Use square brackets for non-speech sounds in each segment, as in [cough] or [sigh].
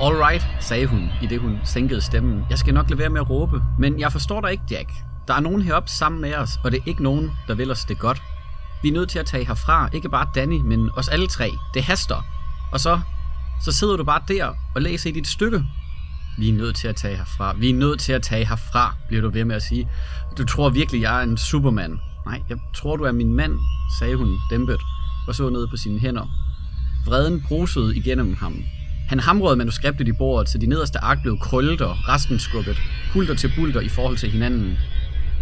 All right, sagde hun, i det hun sænkede stemmen. Jeg skal nok lade være med at råbe, men jeg forstår dig ikke, Jack. Der er nogen heroppe sammen med os, og det er ikke nogen, der vil os det godt. Vi er nødt til at tage herfra, ikke bare Danny, men os alle tre. Det haster. Og så, så sidder du bare der og læser i dit stykke. Vi er nødt til at tage herfra. Vi er nødt til at tage herfra, bliver du ved med at sige. Du tror virkelig, jeg er en supermand. Nej, jeg tror, du er min mand, sagde hun dæmpet og så ned på sine hænder. Vreden brusede igennem ham. Han hamrede manuskriptet i bordet, så de nederste ark blev krøllet og resten skubbet, hulter til bulter i forhold til hinanden.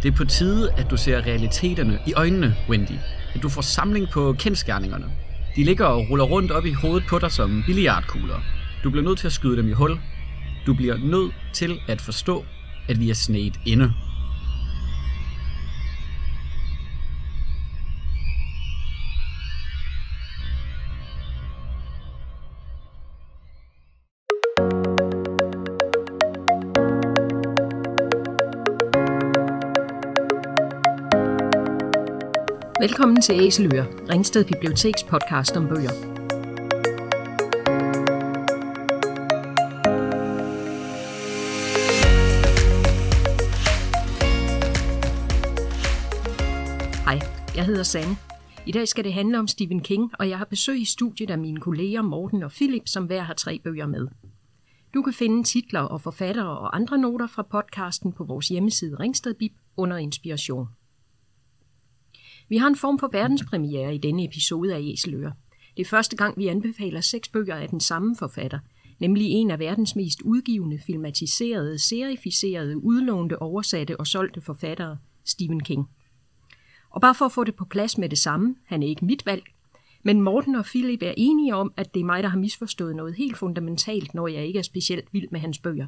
Det er på tide, at du ser realiteterne i øjnene, Wendy. At du får samling på kendskærningerne. De ligger og ruller rundt op i hovedet på dig som billiardkugler. Du bliver nødt til at skyde dem i hul. Du bliver nødt til at forstå, at vi er snedt inde. Velkommen til Æseløer, Ringsted Biblioteks podcast om bøger. Hej, jeg hedder Sanne. I dag skal det handle om Stephen King, og jeg har besøg i studiet af mine kolleger Morten og Philip, som hver har tre bøger med. Du kan finde titler og forfattere og andre noter fra podcasten på vores hjemmeside Ringsted Bib under inspiration. Vi har en form for verdenspremiere i denne episode af Æseløer. Det er første gang, vi anbefaler seks bøger af den samme forfatter, nemlig en af verdens mest udgivende, filmatiserede, serificerede, udlånte, oversatte og solgte forfattere, Stephen King. Og bare for at få det på plads med det samme, han er ikke mit valg, men Morten og Philip er enige om, at det er mig, der har misforstået noget helt fundamentalt, når jeg ikke er specielt vild med hans bøger.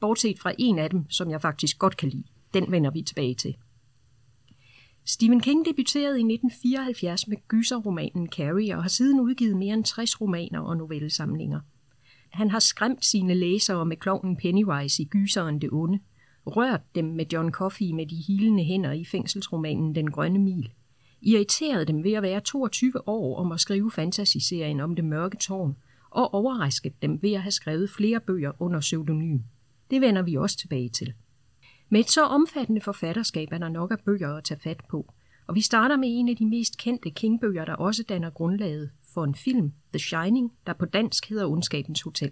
Bortset fra en af dem, som jeg faktisk godt kan lide. Den vender vi tilbage til. Stephen King debuterede i 1974 med gyserromanen Carrie og har siden udgivet mere end 60 romaner og novellesamlinger. Han har skræmt sine læsere med klovnen Pennywise i Gyseren det onde, rørt dem med John Coffey med de hilende hænder i fængselsromanen Den Grønne Mil, irriteret dem ved at være 22 år om at skrive fantasiserien om det mørke tårn, og overrasket dem ved at have skrevet flere bøger under pseudonym. Det vender vi også tilbage til. Med et så omfattende forfatterskab er der nok af bøger at tage fat på, og vi starter med en af de mest kendte King-bøger, der også danner grundlaget for en film, The Shining, der på dansk hedder Ondskabens Hotel.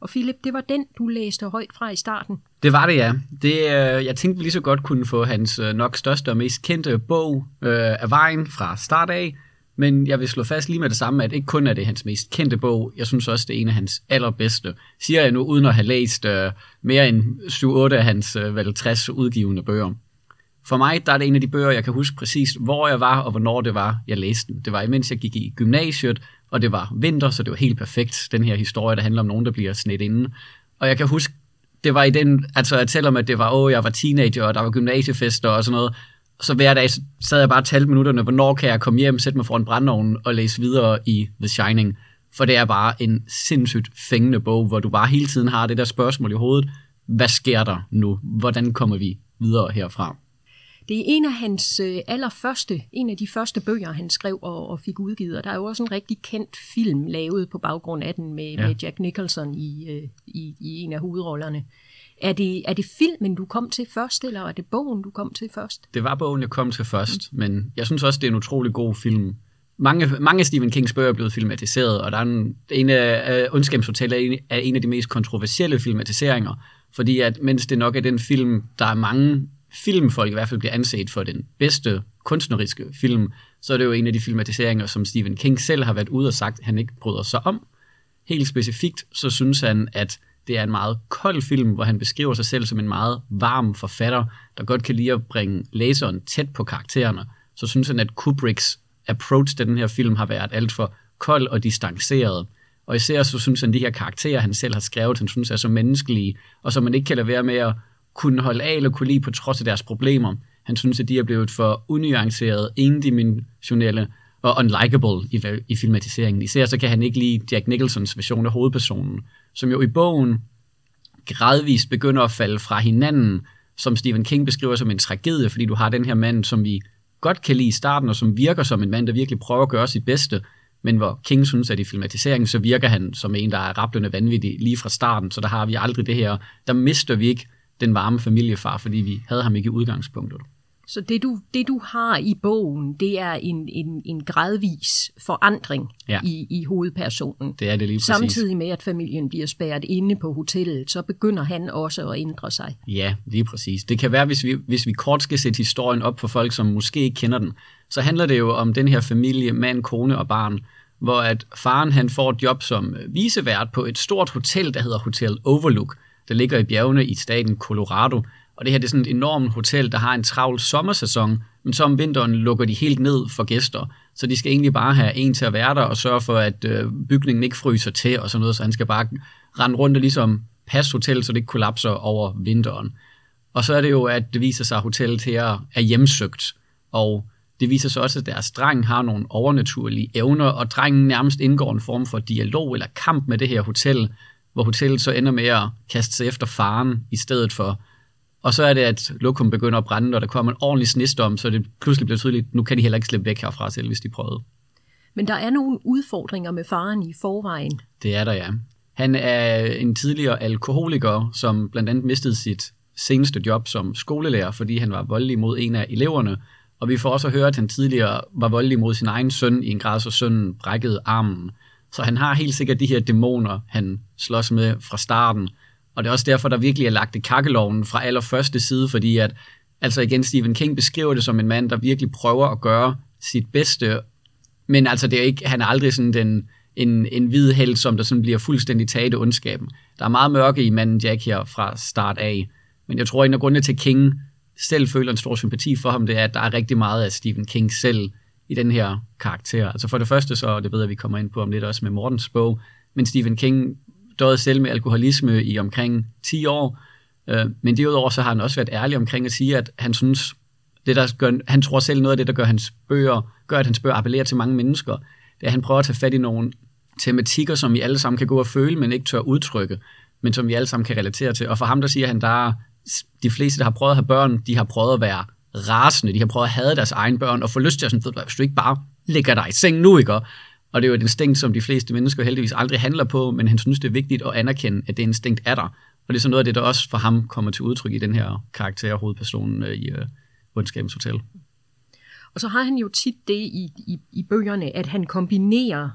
Og Philip, det var den, du læste højt fra i starten. Det var det, ja. Det, øh, jeg tænkte, vi lige så godt kunne få hans øh, nok største og mest kendte bog øh, af vejen fra start af. Men jeg vil slå fast lige med det samme, at ikke kun er det hans mest kendte bog, jeg synes også, det er en af hans allerbedste. Siger jeg nu, uden at have læst øh, mere end 7-8 af hans øh, vel 60 udgivende bøger. For mig der er det en af de bøger, jeg kan huske præcis, hvor jeg var og hvornår det var, jeg læste den. Det var imens jeg gik i gymnasiet, og det var vinter, så det var helt perfekt, den her historie, der handler om nogen, der bliver snedt inden. Og jeg kan huske, det var i den, altså at selvom at det var, åh, jeg var teenager, og der var gymnasiefester og sådan noget, så hver dag sad jeg bare og talte minutterne, hvornår kan jeg komme hjem, sætte mig foran brændeovnen og læse videre i The Shining. For det er bare en sindssygt fængende bog, hvor du bare hele tiden har det der spørgsmål i hovedet. Hvad sker der nu? Hvordan kommer vi videre herfra? Det er en af hans øh, allerførste, en af de første bøger, han skrev og, og fik udgivet. Og der er jo også en rigtig kendt film lavet på baggrund af den med, ja. med Jack Nicholson i, øh, i, i en af hovedrollerne. Er det, er det filmen, du kom til først, eller er det bogen, du kom til først? Det var bogen, jeg kom til først, mm. men jeg synes også, det er en utrolig god film. Mange, mange Stephen Kings bøger er blevet filmatiseret, og der er en, en af uh, er en, er en af de mest kontroversielle filmatiseringer, fordi at mens det nok er den film, der er mange filmfolk i hvert fald bliver anset for den bedste kunstneriske film, så er det jo en af de filmatiseringer, som Stephen King selv har været ude og sagt, han ikke bryder sig om. Helt specifikt, så synes han, at det er en meget kold film, hvor han beskriver sig selv som en meget varm forfatter, der godt kan lide at bringe læseren tæt på karaktererne. Så synes han, at Kubricks approach til den her film har været alt for kold og distanceret. Og især så synes han, at de her karakterer, han selv har skrevet, han synes er så menneskelige, og som man ikke kan lade være med at kunne holde af eller kunne lide på trods af deres problemer. Han synes, at de er blevet for unuanceret, endimensionelle og unlikable i, i filmatiseringen. Især så kan han ikke lide Jack Nicholsons version af hovedpersonen, som jo i bogen gradvist begynder at falde fra hinanden, som Stephen King beskriver som en tragedie, fordi du har den her mand, som vi godt kan lide i starten, og som virker som en mand, der virkelig prøver at gøre sit bedste, men hvor King synes, at i filmatiseringen, så virker han som en, der er rablende vanvittig lige fra starten, så der har vi aldrig det her, der mister vi ikke den varme familiefar, fordi vi havde ham ikke i udgangspunktet. Så det du, det du har i bogen, det er en, en, en gradvis forandring Ja. i, i hovedpersonen. Det er det lige præcis. Samtidig med, at familien bliver spærret inde på hotellet, så begynder han også at ændre sig. Ja, lige præcis. Det kan være, hvis vi, hvis vi kort skal sætte historien op for folk, som måske ikke kender den, så handler det jo om den her familie, mand, kone og barn, hvor at faren han får et job som visevært på et stort hotel, der hedder Hotel Overlook, der ligger i bjergene i staten Colorado. Og det her det er sådan et enormt hotel, der har en travl sommersæson, men så om vinteren lukker de helt ned for gæster. Så de skal egentlig bare have en til at være der og sørge for, at øh, bygningen ikke fryser til og sådan noget, så han skal bare rende rundt og ligesom passe hotellet, så det ikke kollapser over vinteren. Og så er det jo, at det viser sig, at hotellet her er hjemsøgt. Og det viser sig også, at deres dreng har nogle overnaturlige evner, og drengen nærmest indgår en form for dialog eller kamp med det her hotel, hvor hotellet så ender med at kaste sig efter faren i stedet for. Og så er det, at lokum begynder at brænde, og der kommer en ordentlig snestorm, så det pludselig bliver tydeligt, nu kan de heller ikke slippe væk herfra selv, hvis de prøvede. Men der er nogle udfordringer med faren i forvejen. Det er der, ja. Han er en tidligere alkoholiker, som blandt andet mistede sit seneste job som skolelærer, fordi han var voldelig mod en af eleverne. Og vi får også hørt, at han tidligere var voldelig mod sin egen søn i en grad, så sønnen brækkede armen. Så han har helt sikkert de her dæmoner, han slås med fra starten. Og det er også derfor, der virkelig er lagt i kakkeloven fra allerførste side, fordi at, altså igen, Stephen King beskriver det som en mand, der virkelig prøver at gøre sit bedste, men altså, det er ikke, han er aldrig sådan den, en, en hvid held, som der sådan bliver fuldstændig taget af ondskaben. Der er meget mørke i manden Jack her fra start af. Men jeg tror, en af grundene til King selv føler en stor sympati for ham, det er, at der er rigtig meget af Stephen King selv i den her karakter. Altså for det første, så det ved jeg, vi kommer ind på om lidt også med Mortens bog, men Stephen King døjet selv med alkoholisme i omkring 10 år, øh, men derudover så har han også været ærlig omkring at sige, at han synes, det der gør, han tror selv noget af det, der gør hans bøger, gør, at hans bøger appellerer til mange mennesker, det er, at han prøver at tage fat i nogle tematikker, som vi alle sammen kan gå og føle, men ikke tør udtrykke, men som vi alle sammen kan relatere til. Og for ham, der siger han, der er de fleste, der har prøvet at have børn, de har prøvet at være rasende, de har prøvet at have deres egen børn, og få lyst til at sådan, du hvis du ikke bare ligger dig i seng nu, ikke? Og det er jo et instinkt, som de fleste mennesker heldigvis aldrig handler på, men han synes, det er vigtigt at anerkende, at det instinkt er der. Og det er så noget af det, der også for ham kommer til udtryk i den her karakter, hovedpersonen øh, i uh, Ondskabens Hotel. Og så har han jo tit det i, i, i bøgerne, at han kombinerer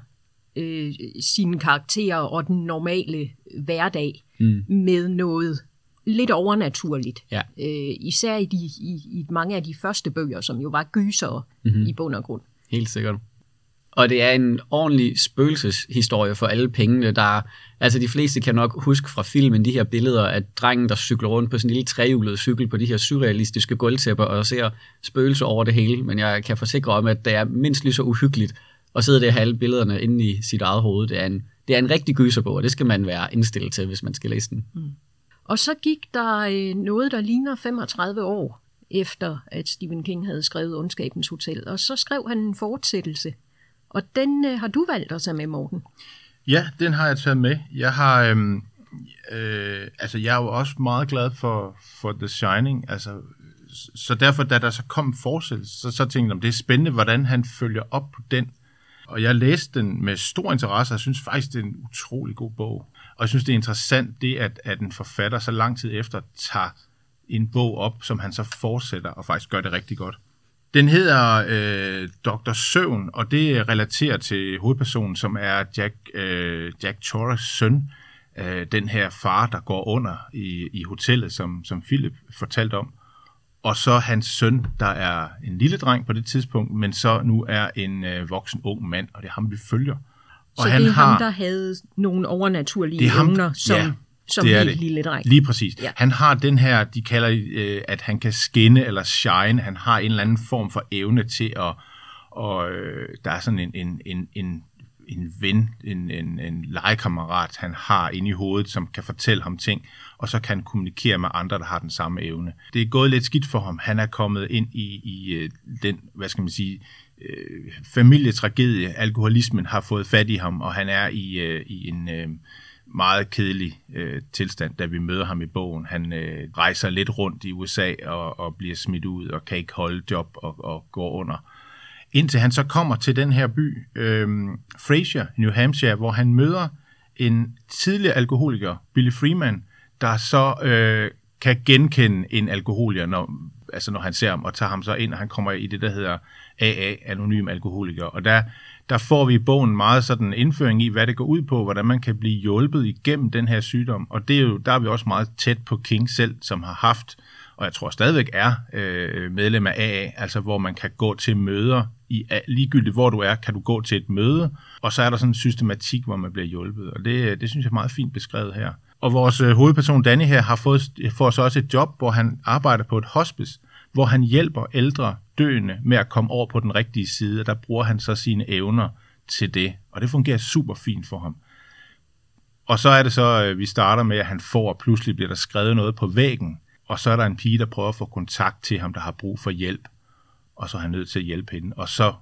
øh, sine karakterer og den normale hverdag mm. med noget lidt overnaturligt. Ja. Øh, især i, de, i, i mange af de første bøger, som jo var gysere mm-hmm. i bund og grund. Helt sikkert. Og det er en ordentlig spøgelseshistorie for alle pengene. Der, altså de fleste kan nok huske fra filmen de her billeder af drengen, der cykler rundt på sin lille trehjulede cykel på de her surrealistiske gulvtæpper og ser spøgelser over det hele. Men jeg kan forsikre om, at det er mindst lige så uhyggeligt at sidde der og have alle billederne inde i sit eget hoved. Det er en, det er en rigtig gyserbog, og det skal man være indstillet til, hvis man skal læse den. Mm. Og så gik der øh, noget, der ligner 35 år efter, at Stephen King havde skrevet Ondskabens Hotel. Og så skrev han en fortsættelse. Og den øh, har du valgt at tage med, Morten. Ja, den har jeg taget med. Jeg har, øhm, øh, altså jeg er jo også meget glad for, for The Shining, altså så derfor, da der så kom en fortsættelse, så, så tænkte jeg, det er spændende, hvordan han følger op på den. Og jeg læste den med stor interesse, og jeg synes faktisk, det er en utrolig god bog. Og jeg synes, det er interessant, det at, at en forfatter så lang tid efter tager en bog op, som han så fortsætter og faktisk gør det rigtig godt. Den hedder øh, Dr. Søvn, og det relaterer til hovedpersonen, som er Jack, øh, Jack Torres søn. Øh, den her far, der går under i, i hotellet, som, som Philip fortalte om. Og så hans søn, der er en lille dreng på det tidspunkt, men så nu er en øh, voksen ung mand, og det er ham, vi følger. Og så han det er har, ham, der havde nogle overnaturlige det er ham, evner, som, ja, som det er det. lille dreng. Lige præcis. Ja. Han har den her, de kalder, øh, at han kan skinne eller shine. Han har en eller anden form for evne til at, og øh, der er sådan en, en, en, en, en ven, en, en, en legekammerat, han har inde i hovedet, som kan fortælle ham ting, og så kan han kommunikere med andre, der har den samme evne. Det er gået lidt skidt for ham. Han er kommet ind i, i den, hvad skal man sige, øh, familietragedie. Alkoholismen har fået fat i ham, og han er i, øh, i en øh, meget kedelig øh, tilstand, da vi møder ham i bogen. Han øh, rejser lidt rundt i USA og, og bliver smidt ud og kan ikke holde job og, og går under. indtil han så kommer til den her by, øh, Fraser, New Hampshire, hvor han møder en tidligere alkoholiker, Billy Freeman, der så øh, kan genkende en alkoholiker, når, altså når han ser ham, og tager ham så ind, og han kommer i det, der hedder AA, Anonym Alkoholiker. Og der, der får vi i bogen meget sådan en indføring i, hvad det går ud på, hvordan man kan blive hjulpet igennem den her sygdom. Og det er jo, der er vi også meget tæt på King selv, som har haft, og jeg tror stadigvæk er øh, medlem af AA, altså hvor man kan gå til møder, i, ligegyldigt hvor du er, kan du gå til et møde, og så er der sådan en systematik, hvor man bliver hjulpet. Og det, det synes jeg er meget fint beskrevet her. Og vores øh, hovedperson Danny her har fået, får så også et job, hvor han arbejder på et hospice, hvor han hjælper ældre døende med at komme over på den rigtige side, og der bruger han så sine evner til det, og det fungerer super fint for ham. Og så er det så, øh, vi starter med, at han får, og pludselig bliver der skrevet noget på væggen, og så er der en pige, der prøver at få kontakt til ham, der har brug for hjælp, og så er han nødt til at hjælpe hende, og så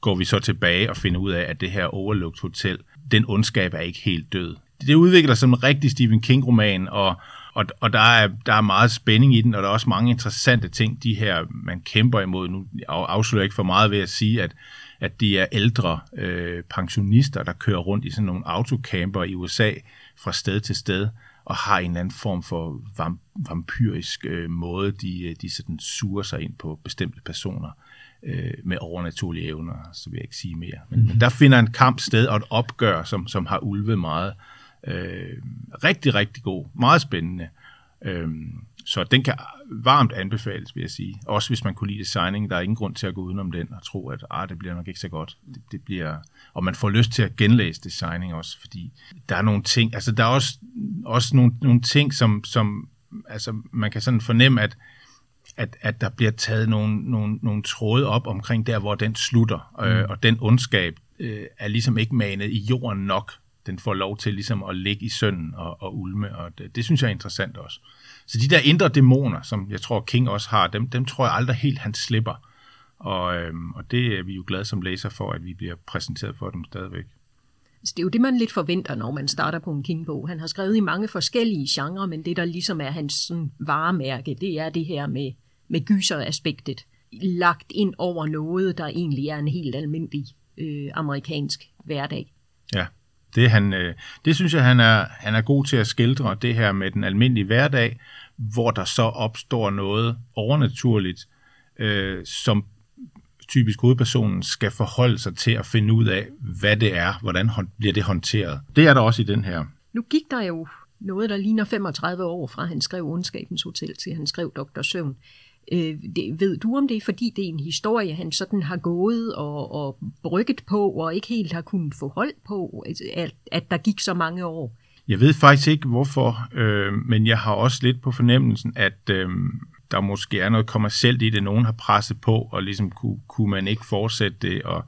går vi så tilbage og finder ud af, at det her Overlooked Hotel, den ondskab er ikke helt død. Det udvikler sig som en rigtig Stephen King-roman, og, og, og der, er, der er meget spænding i den, og der er også mange interessante ting, de her, man kæmper imod. Nu afslører jeg ikke for meget ved at sige, at, at de er ældre øh, pensionister, der kører rundt i sådan nogle autocamper i USA fra sted til sted, og har en eller anden form for vampyrisk øh, måde, de, de sådan suger sig ind på bestemte personer øh, med overnaturlige evner, så vil jeg ikke sige mere. Men, mm-hmm. der finder en kamp sted og et opgør, som, som har ulvet meget. Øh, rigtig, rigtig god. Meget spændende. Øh, så den kan varmt anbefales, vil jeg sige. Også hvis man kunne lide designing, der er ingen grund til at gå udenom den og tro, at ah, det bliver nok ikke så godt. Det, det bliver, og man får lyst til at genlæse designing også, fordi der er nogle ting, altså der er også, også nogle, nogle ting, som, som altså man kan sådan fornemme, at, at, at der bliver taget nogle, nogle, nogle tråde op omkring der, hvor den slutter, øh, mm. øh, og den ondskab øh, er ligesom ikke manet i jorden nok. Den får lov til ligesom at ligge i sønden og, og ulme, og det, det synes jeg er interessant også. Så de der indre dæmoner, som jeg tror King også har, dem, dem tror jeg aldrig helt, han slipper. Og, øhm, og det er vi jo glade som læser for, at vi bliver præsenteret for dem stadigvæk. Så det er jo det, man lidt forventer, når man starter på en King-bog. Han har skrevet i mange forskellige genrer, men det, der ligesom er hans sådan, varemærke, det er det her med, med gyser-aspektet. Lagt ind over noget, der egentlig er en helt almindelig øh, amerikansk hverdag. Ja, det, han, øh, det synes jeg, han er, han er god til at skildre, det her med den almindelige hverdag, hvor der så opstår noget overnaturligt, øh, som typisk hovedpersonen skal forholde sig til at finde ud af, hvad det er, hvordan bliver det håndteret. Det er der også i den her. Nu gik der jo noget, der ligner 35 år fra han skrev Ondskabens Hotel til han skrev Dr. Søvn. Øh, det, ved du om det er, fordi det er en historie, han sådan har gået og, og brygget på, og ikke helt har kunnet få hold på, at, at der gik så mange år? Jeg ved faktisk ikke, hvorfor, øh, men jeg har også lidt på fornemmelsen, at øh, der måske er noget kommercielt i det. Nogen har presset på, og ligesom kunne, kunne man ikke fortsætte det, og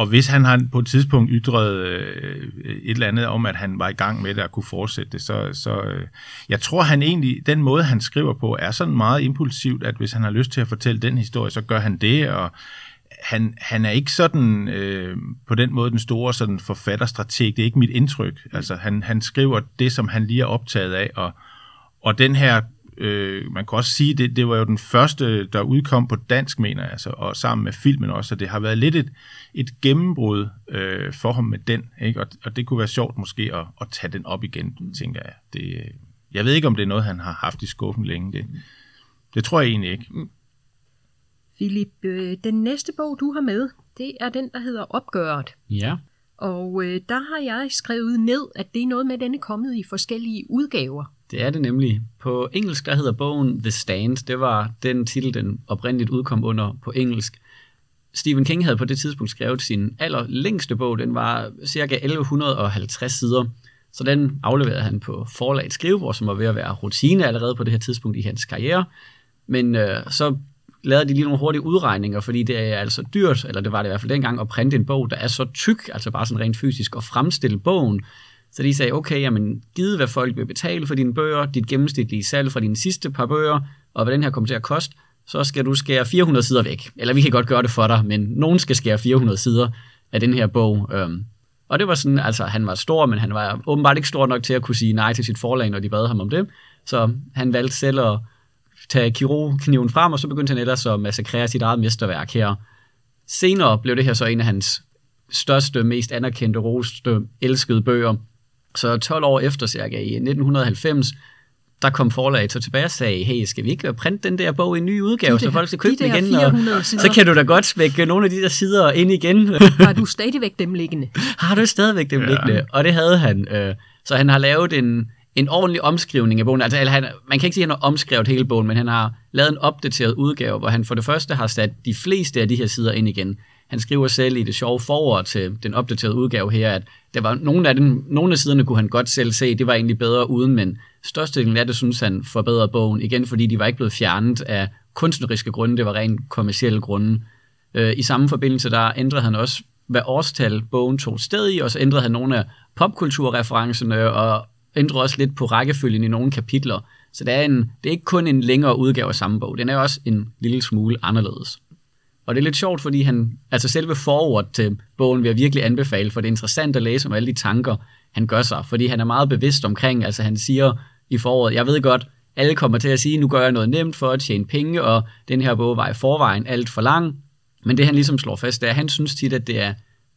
og hvis han har på et tidspunkt ytret øh, et eller andet om, at han var i gang med det og kunne fortsætte det, så, så øh, jeg tror han egentlig, den måde han skriver på, er sådan meget impulsivt, at hvis han har lyst til at fortælle den historie, så gør han det, og han, han er ikke sådan øh, på den måde den store sådan forfatterstrateg, det er ikke mit indtryk. Altså han, han skriver det, som han lige er optaget af, og, og den her øh, man kan også sige, det, det var jo den første, der udkom på dansk, mener jeg, altså, og sammen med filmen også, og det har været lidt et, et gennembrud øh, for ham med den, ikke? Og, og det kunne være sjovt måske at, at tage den op igen, tænker jeg. Det, jeg ved ikke, om det er noget, han har haft i skuffen længe. Det, det tror jeg egentlig ikke. Mm. Philip, øh, den næste bog, du har med, det er den, der hedder Opgøret. Ja. Og øh, der har jeg skrevet ned, at det er noget med, at den er kommet i forskellige udgaver. Det er det nemlig. På engelsk, der hedder bogen The Stand. Det var den titel, den oprindeligt udkom under på engelsk. Stephen King havde på det tidspunkt skrevet sin allerlængste bog. Den var cirka 1150 sider. Så den afleverede han på forlaget skrivebord, som var ved at være rutine allerede på det her tidspunkt i hans karriere. Men øh, så lavede de lige nogle hurtige udregninger, fordi det er altså dyrt, eller det var det i hvert fald dengang, at printe en bog, der er så tyk, altså bare sådan rent fysisk, og fremstille bogen, så de sagde, okay, jamen, givet hvad folk vil betale for dine bøger, dit gennemsnitlige salg fra dine sidste par bøger, og hvad den her kommer til at koste, så skal du skære 400 sider væk. Eller vi kan godt gøre det for dig, men nogen skal skære 400 sider af den her bog. Øhm, og det var sådan, altså han var stor, men han var åbenbart ikke stor nok til at kunne sige nej til sit forlag, når de bad ham om det. Så han valgte selv at tage kirurgkniven frem, og så begyndte han ellers at massakrere sit eget mesterværk her Senere blev det her så en af hans største, mest anerkendte, roste, elskede bøger. Så 12 år efter cirka i 1990, der kom forlaget så tilbage og sagde, hey, skal vi ikke printe den der bog i en ny udgave, De så der- folk skal købe de den igen? 400 sider. så kan du da godt smække nogle af de der sider ind igen. [laughs] Har du stadigvæk dem liggende? [laughs] har du stadigvæk dem Ja. liggende? Og det havde han. Øh, så han har lavet en, en ordentlig omskrivning af bogen. Altså, han, man kan ikke sige, at han har omskrevet hele bogen, men han har lavet en opdateret udgave, hvor han for det første har sat de fleste af de her sider ind igen. Han skriver selv i det sjove forord til den opdaterede udgave her, at der var nogle af, den, nogle af siderne kunne han godt selv se, det var egentlig bedre uden, men størstedelen af det synes han forbedrede bogen, igen fordi de var ikke blevet fjernet af kunstneriske grunde, det var rent kommersielle grunde. Øh, I samme forbindelse der ændrede han også, hvad årstal bogen tog sted i, og så ændrede han nogle af popkulturreferencerne, og ændrede også lidt på rækkefølgen i nogle kapitler. Så det er, en, det er ikke kun en længere udgave af samme bog, den er også en lille smule anderledes. Og det er lidt sjovt, fordi han, altså selve forord til bogen vil jeg virkelig anbefale, for det er interessant at læse om alle de tanker, han gør sig, fordi han er meget bevidst omkring, altså han siger i foråret, jeg ved godt, alle kommer til at sige, nu gør jeg noget nemt for at tjene penge, og den her bog var i forvejen alt for lang, men det han ligesom slår fast, det er, at han synes tit, at det er,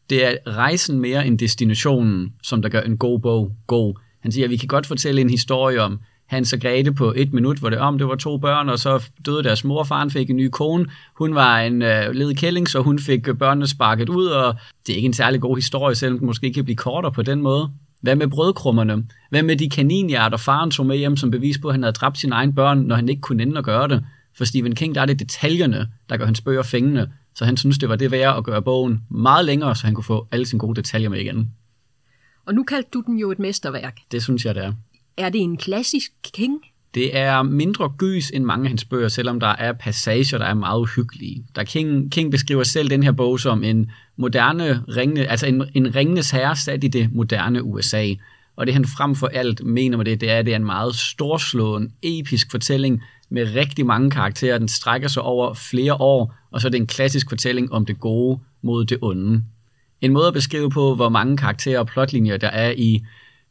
det er rejsen mere end destinationen, som der gør en god bog god. Han siger, at vi kan godt fortælle en historie om Hans og Grete på et minut, hvor det om det var to børn, og så døde deres mor, faren fik en ny kone. Hun var en øh, led kælling, så hun fik øh, børnene sparket ud, og det er ikke en særlig god historie, selvom den måske kan blive kortere på den måde. Hvad med brødkrummerne? Hvad med de kaninhjerter, faren tog med hjem som bevis på, at han havde dræbt sine egne børn, når han ikke kunne ende at gøre det? For Stephen King, der er det detaljerne, der gør hans bøger fængende, så han synes, det var det værd at gøre bogen meget længere, så han kunne få alle sine gode detaljer med igen. Og nu kaldte du den jo et mesterværk. Det synes jeg, det er. Er det en klassisk King? Det er mindre gys end mange af hans bøger, selvom der er passager, der er meget uhyggelige. Der King, King beskriver selv den her bog som en moderne ringende, altså en, en ringenes herre sat i det moderne USA. Og det han frem for alt mener med det, det er, at det er en meget storslået, episk fortælling med rigtig mange karakterer. Den strækker sig over flere år, og så er det en klassisk fortælling om det gode mod det onde. En måde at beskrive på, hvor mange karakterer og plotlinjer der er i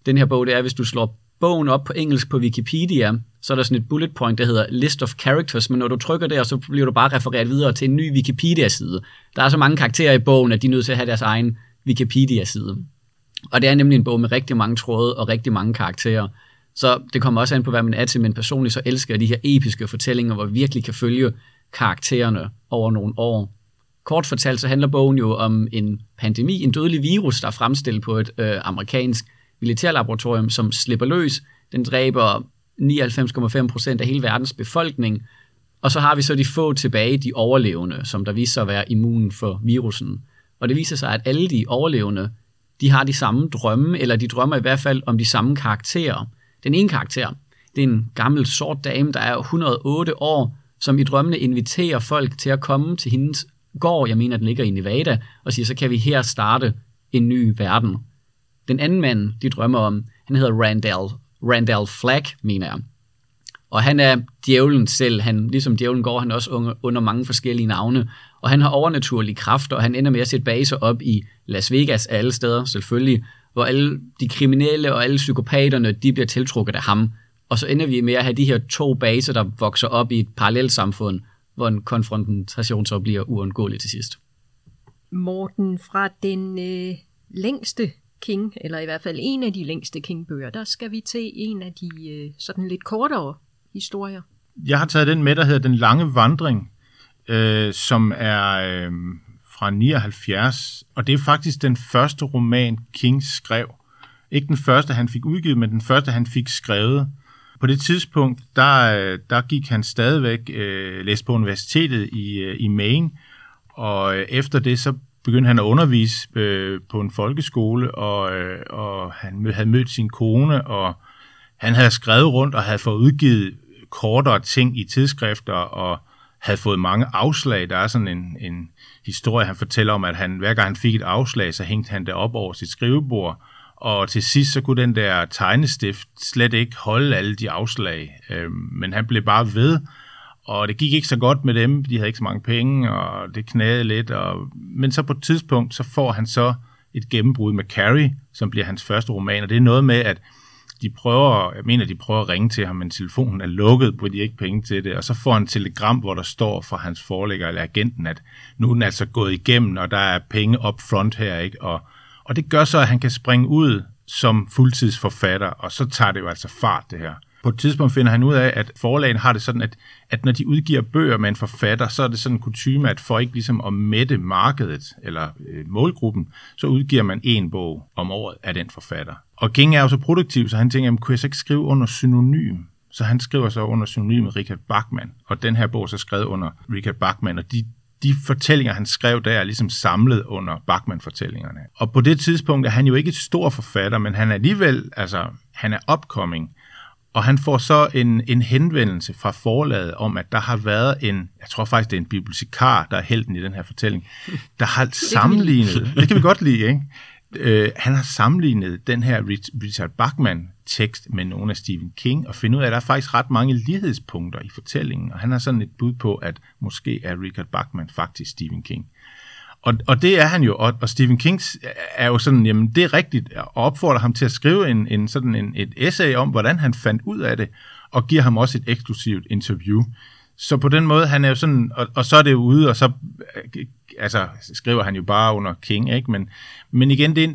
den her bog, det er, hvis du slår bogen op på engelsk på Wikipedia, så er der sådan et bullet point, der hedder List of Characters, men når du trykker der, så bliver du bare refereret videre til en ny Wikipedia-side. Der er så mange karakterer i bogen, at de er nødt til at have deres egen Wikipedia-side. Og det er nemlig en bog med rigtig mange tråde og rigtig mange karakterer. Så det kommer også an på, hvad man er til, men personligt så elsker jeg de her episke fortællinger, hvor vi virkelig kan følge karaktererne over nogle år. Kort fortalt så handler bogen jo om en pandemi, en dødelig virus, der er fremstillet på et øh, amerikansk militærlaboratorium, som slipper løs. Den dræber 99,5 procent af hele verdens befolkning. Og så har vi så de få tilbage, de overlevende, som der viser sig at være immun for virusen. Og det viser sig, at alle de overlevende, de har de samme drømme, eller de drømmer i hvert fald om de samme karakterer. Den ene karakter, det er en gammel sort dame, der er 108 år, som i drømmene inviterer folk til at komme til hendes gård, jeg mener, den ligger i Nevada, og siger, så kan vi her starte en ny verden. Den anden mand, de drømmer om, han hedder Randall, Randall Flagg, mener jeg. Og han er djævlen selv. Han, ligesom djævlen går han også under, under mange forskellige navne. Og han har overnaturlige kræfter, og han ender med at sætte baser op i Las Vegas af alle steder, selvfølgelig, hvor alle de kriminelle og alle psykopaterne, de bliver tiltrukket af ham. Og så ender vi med at have de her to baser, der vokser op i et parallelt samfund, hvor en konfrontation så bliver uundgåelig til sidst. Morten, fra den øh, længste King, eller i hvert fald en af de længste King-bøger, der skal vi til en af de øh, sådan lidt kortere historier. Jeg har taget den med, der hedder Den Lange Vandring, øh, som er øh, fra 79, og det er faktisk den første roman, King skrev. Ikke den første, han fik udgivet, men den første, han fik skrevet. På det tidspunkt, der, øh, der gik han stadigvæk, øh, læste på universitetet i, øh, i Maine, og øh, efter det, så begyndte han at undervise øh, på en folkeskole, og, øh, og han mød, havde mødt sin kone, og han havde skrevet rundt og havde fået udgivet kortere ting i tidsskrifter, og havde fået mange afslag. Der er sådan en, en historie, han fortæller om, at han, hver gang han fik et afslag, så hængte han det op over sit skrivebord, og til sidst så kunne den der tegnestift slet ikke holde alle de afslag, øh, men han blev bare ved, og det gik ikke så godt med dem, de havde ikke så mange penge, og det knagede lidt, og, men så på et tidspunkt, så får han så et gennembrud med Carrie, som bliver hans første roman, og det er noget med, at de prøver, jeg mener, de prøver at ringe til ham, men telefonen er lukket, hvor de ikke penge til det, og så får han et telegram, hvor der står fra hans forlægger eller agenten, at nu er den altså gået igennem, og der er penge up front her, ikke? Og, og det gør så, at han kan springe ud som fuldtidsforfatter, og så tager det jo altså fart, det her. På et tidspunkt finder han ud af, at forlagen har det sådan, at, at når de udgiver bøger med en forfatter, så er det sådan en kutume, at for ikke ligesom at mætte markedet eller øh, målgruppen, så udgiver man en bog om året af den forfatter. Og King er jo så produktiv, så han tænker, jamen, kunne jeg så ikke skrive under synonym? Så han skriver så under synonymet Richard Bachmann, og den her bog er så skrevet under Richard Bachmann, og de, de fortællinger, han skrev, der er ligesom samlet under Bachmann-fortællingerne. Og på det tidspunkt er han jo ikke et stor forfatter, men han er alligevel, altså, han er upcoming. Og han får så en, en henvendelse fra forlaget om, at der har været en, jeg tror faktisk, det er en bibliotekar, der er helten i den her fortælling, [laughs] der har sammenlignet, det kan vi godt lide, ikke? Øh, han har sammenlignet den her Richard Bachman-tekst med nogle af Stephen King, og finder ud af, at der er faktisk ret mange lighedspunkter i fortællingen, og han har sådan et bud på, at måske er Richard Bachman faktisk Stephen King. Og, og det er han jo, og, og Stephen King er jo sådan, jamen det er rigtigt, og opfordrer ham til at skrive en, en sådan en, et essay om, hvordan han fandt ud af det, og giver ham også et eksklusivt interview. Så på den måde, han er jo sådan, og, og så er det jo ude, og så øh, altså, skriver han jo bare under King, ikke? Men, men igen, det er,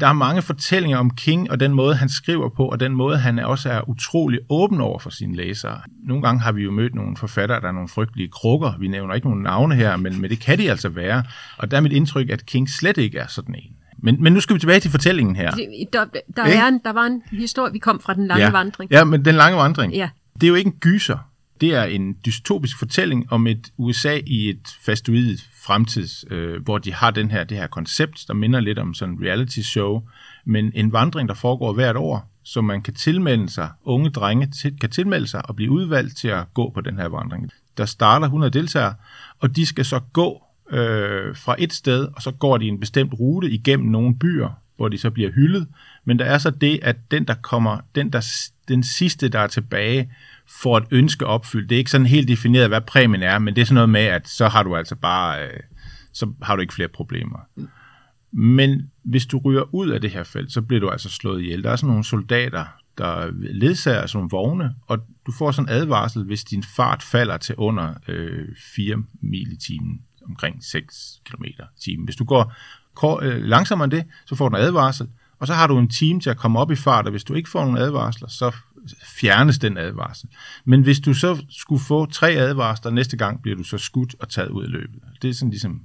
der er mange fortællinger om King, og den måde, han skriver på, og den måde, han også er utrolig åben over for sine læsere. Nogle gange har vi jo mødt nogle forfattere, der er nogle frygtelige krukker. Vi nævner ikke nogen navne her, men, men det kan de altså være. Og der er mit indtryk, at King slet ikke er sådan en. Men, men nu skal vi tilbage til fortællingen her. Der, der, er en, der var en historie, vi kom fra den lange ja. vandring. Ja, men den lange vandring. Ja. Det er jo ikke en gyser. Det er en dystopisk fortælling om et USA i et fastuidt fremtids, øh, hvor de har den her, det her koncept, der minder lidt om sådan en reality show, men en vandring, der foregår hvert år, så man kan tilmelde sig, unge drenge til, kan tilmelde sig og blive udvalgt til at gå på den her vandring. Der starter 100 deltagere, og de skal så gå øh, fra et sted, og så går de en bestemt rute igennem nogle byer, hvor de så bliver hyldet. Men der er så det, at den, der kommer, den, der, den sidste, der er tilbage, får et ønske opfyldt. Det er ikke sådan helt defineret, hvad præmien er, men det er sådan noget med, at så har du altså bare, øh, så har du ikke flere problemer. Men hvis du ryger ud af det her felt, så bliver du altså slået ihjel. Der er sådan nogle soldater, der ledsager sådan nogle vogne, og du får sådan en advarsel, hvis din fart falder til under øh, 4 mil i timen, omkring 6 km i timen. Hvis du går øh, langsommere end det, så får du en advarsel, og så har du en time til at komme op i fart, og hvis du ikke får nogen advarsler, så fjernes den advarsel. Men hvis du så skulle få tre advarsler, næste gang bliver du så skudt og taget ud af løbet. Det er sådan ligesom,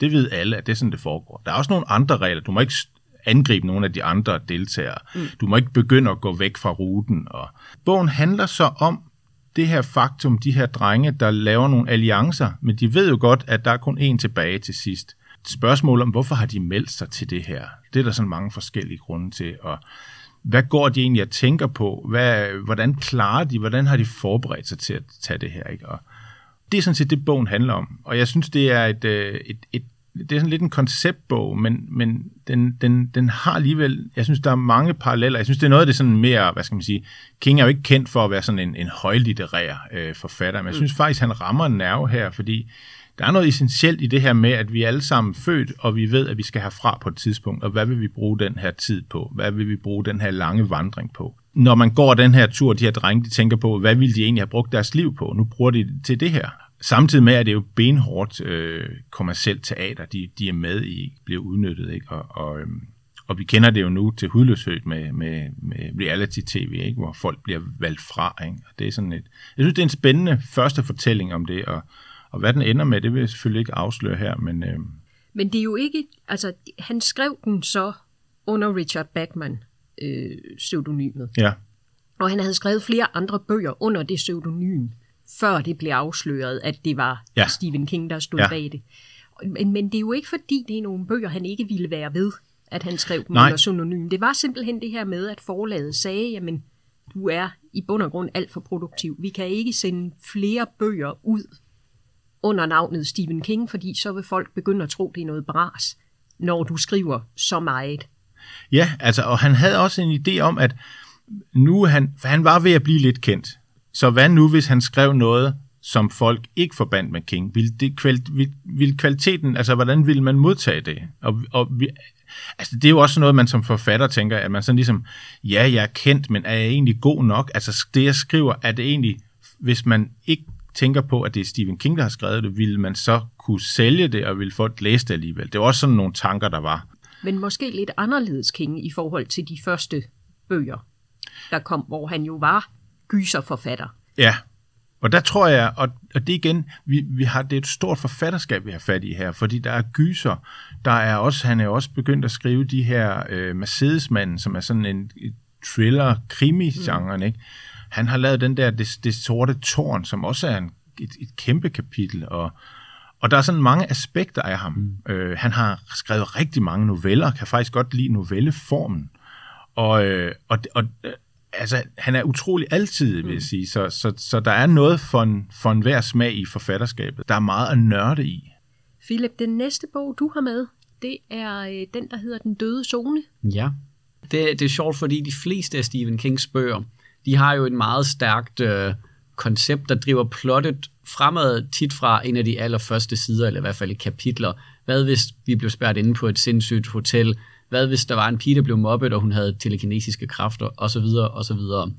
det ved alle, at det er sådan, det foregår. Der er også nogle andre regler. Du må ikke angribe nogle af de andre deltagere. Mm. Du må ikke begynde at gå væk fra ruten. Og bogen handler så om det her faktum, de her drenge, der laver nogle alliancer, men de ved jo godt, at der er kun én tilbage til sidst. Spørgsmål om, hvorfor har de meldt sig til det her? Det er der sådan mange forskellige grunde til, og hvad går de egentlig at tænker på? Hvad, hvordan klarer de? Hvordan har de forberedt sig til at tage det her? Ikke? Og det er sådan set det, bogen handler om. Og jeg synes, det er et, øh, et, et det er sådan lidt en konceptbog, men, men den, den, den har alligevel, jeg synes, der er mange paralleller. Jeg synes, det er noget af det sådan mere, hvad skal man sige, King er jo ikke kendt for at være sådan en, en højlitterær øh, forfatter, men jeg synes faktisk, han rammer en nerve her, fordi der er noget essentielt i det her med, at vi er alle sammen født, og vi ved, at vi skal herfra på et tidspunkt, og hvad vil vi bruge den her tid på? Hvad vil vi bruge den her lange vandring på? Når man går den her tur, de her drenge, de tænker på, hvad ville de egentlig have brugt deres liv på? Nu bruger de det til det her. Samtidig med, at det er jo benhårdt øh, kommercielt teater, de, de er med i, bliver udnyttet, ikke? Og, og, øhm, og vi kender det jo nu til hudløshed med, med, med reality-tv, ikke? hvor folk bliver valgt fra. Ikke? Og det er sådan et, jeg synes, det er en spændende første fortælling om det, og, og hvad den ender med, det vil jeg selvfølgelig ikke afsløre her, men... Øh... Men det er jo ikke... Altså, han skrev den så under Richard Bachman øh, pseudonymet. Ja. Og han havde skrevet flere andre bøger under det pseudonym, før det blev afsløret, at det var ja. Stephen King, der stod ja. bag det. Men, men det er jo ikke fordi, det er nogle bøger, han ikke ville være ved, at han skrev dem Nej. under pseudonym. Det var simpelthen det her med, at forlaget sagde, jamen, du er i bund og grund alt for produktiv. Vi kan ikke sende flere bøger ud under navnet Stephen King, fordi så vil folk begynde at tro, det er noget bras, når du skriver så meget. Ja, altså, og han havde også en idé om, at nu han, for han var ved at blive lidt kendt. Så hvad nu, hvis han skrev noget, som folk ikke forbandt med King? Vil, det, kval, vil, vil kvaliteten, altså hvordan vil man modtage det? Og, og vi, altså det er jo også noget, man som forfatter tænker, at man sådan ligesom, ja, jeg er kendt, men er jeg egentlig god nok? Altså det, jeg skriver, er det egentlig, hvis man ikke tænker på, at det er Stephen King, der har skrevet det, vil man så kunne sælge det, og vil folk læse det alligevel? Det var også sådan nogle tanker, der var. Men måske lidt anderledes King i forhold til de første bøger, der kom, hvor han jo var gyserforfatter. Ja, og der tror jeg, og, og det igen, vi, vi har, det er et stort forfatterskab, vi har fat i her, fordi der er gyser, der er også, han er også begyndt at skrive de her øh, Mercedesmanden, som er sådan en thriller krimi mm. ikke? Han har lavet den der Det, det sorte tårn, som også er en, et, et kæmpe kapitel, og, og der er sådan mange aspekter af ham. Mm. Øh, han har skrevet rigtig mange noveller, kan faktisk godt lide novelleformen. Og, øh, og, og altså, han er utrolig altid, vil jeg mm. sige. Så, så, så der er noget for en, for en hver smag i forfatterskabet. Der er meget at nørde i. Philip, den næste bog, du har med, det er øh, den, der hedder Den døde zone. Ja, det, det er sjovt, fordi de fleste af Stephen Kings bøger, de har jo et meget stærkt øh, koncept, der driver plottet fremad tit fra en af de allerførste sider, eller i hvert fald i kapitler. Hvad hvis vi blev spærret inde på et sindssygt hotel? Hvad hvis der var en pige, der blev mobbet, og hun havde telekinesiske kræfter, osv., osv.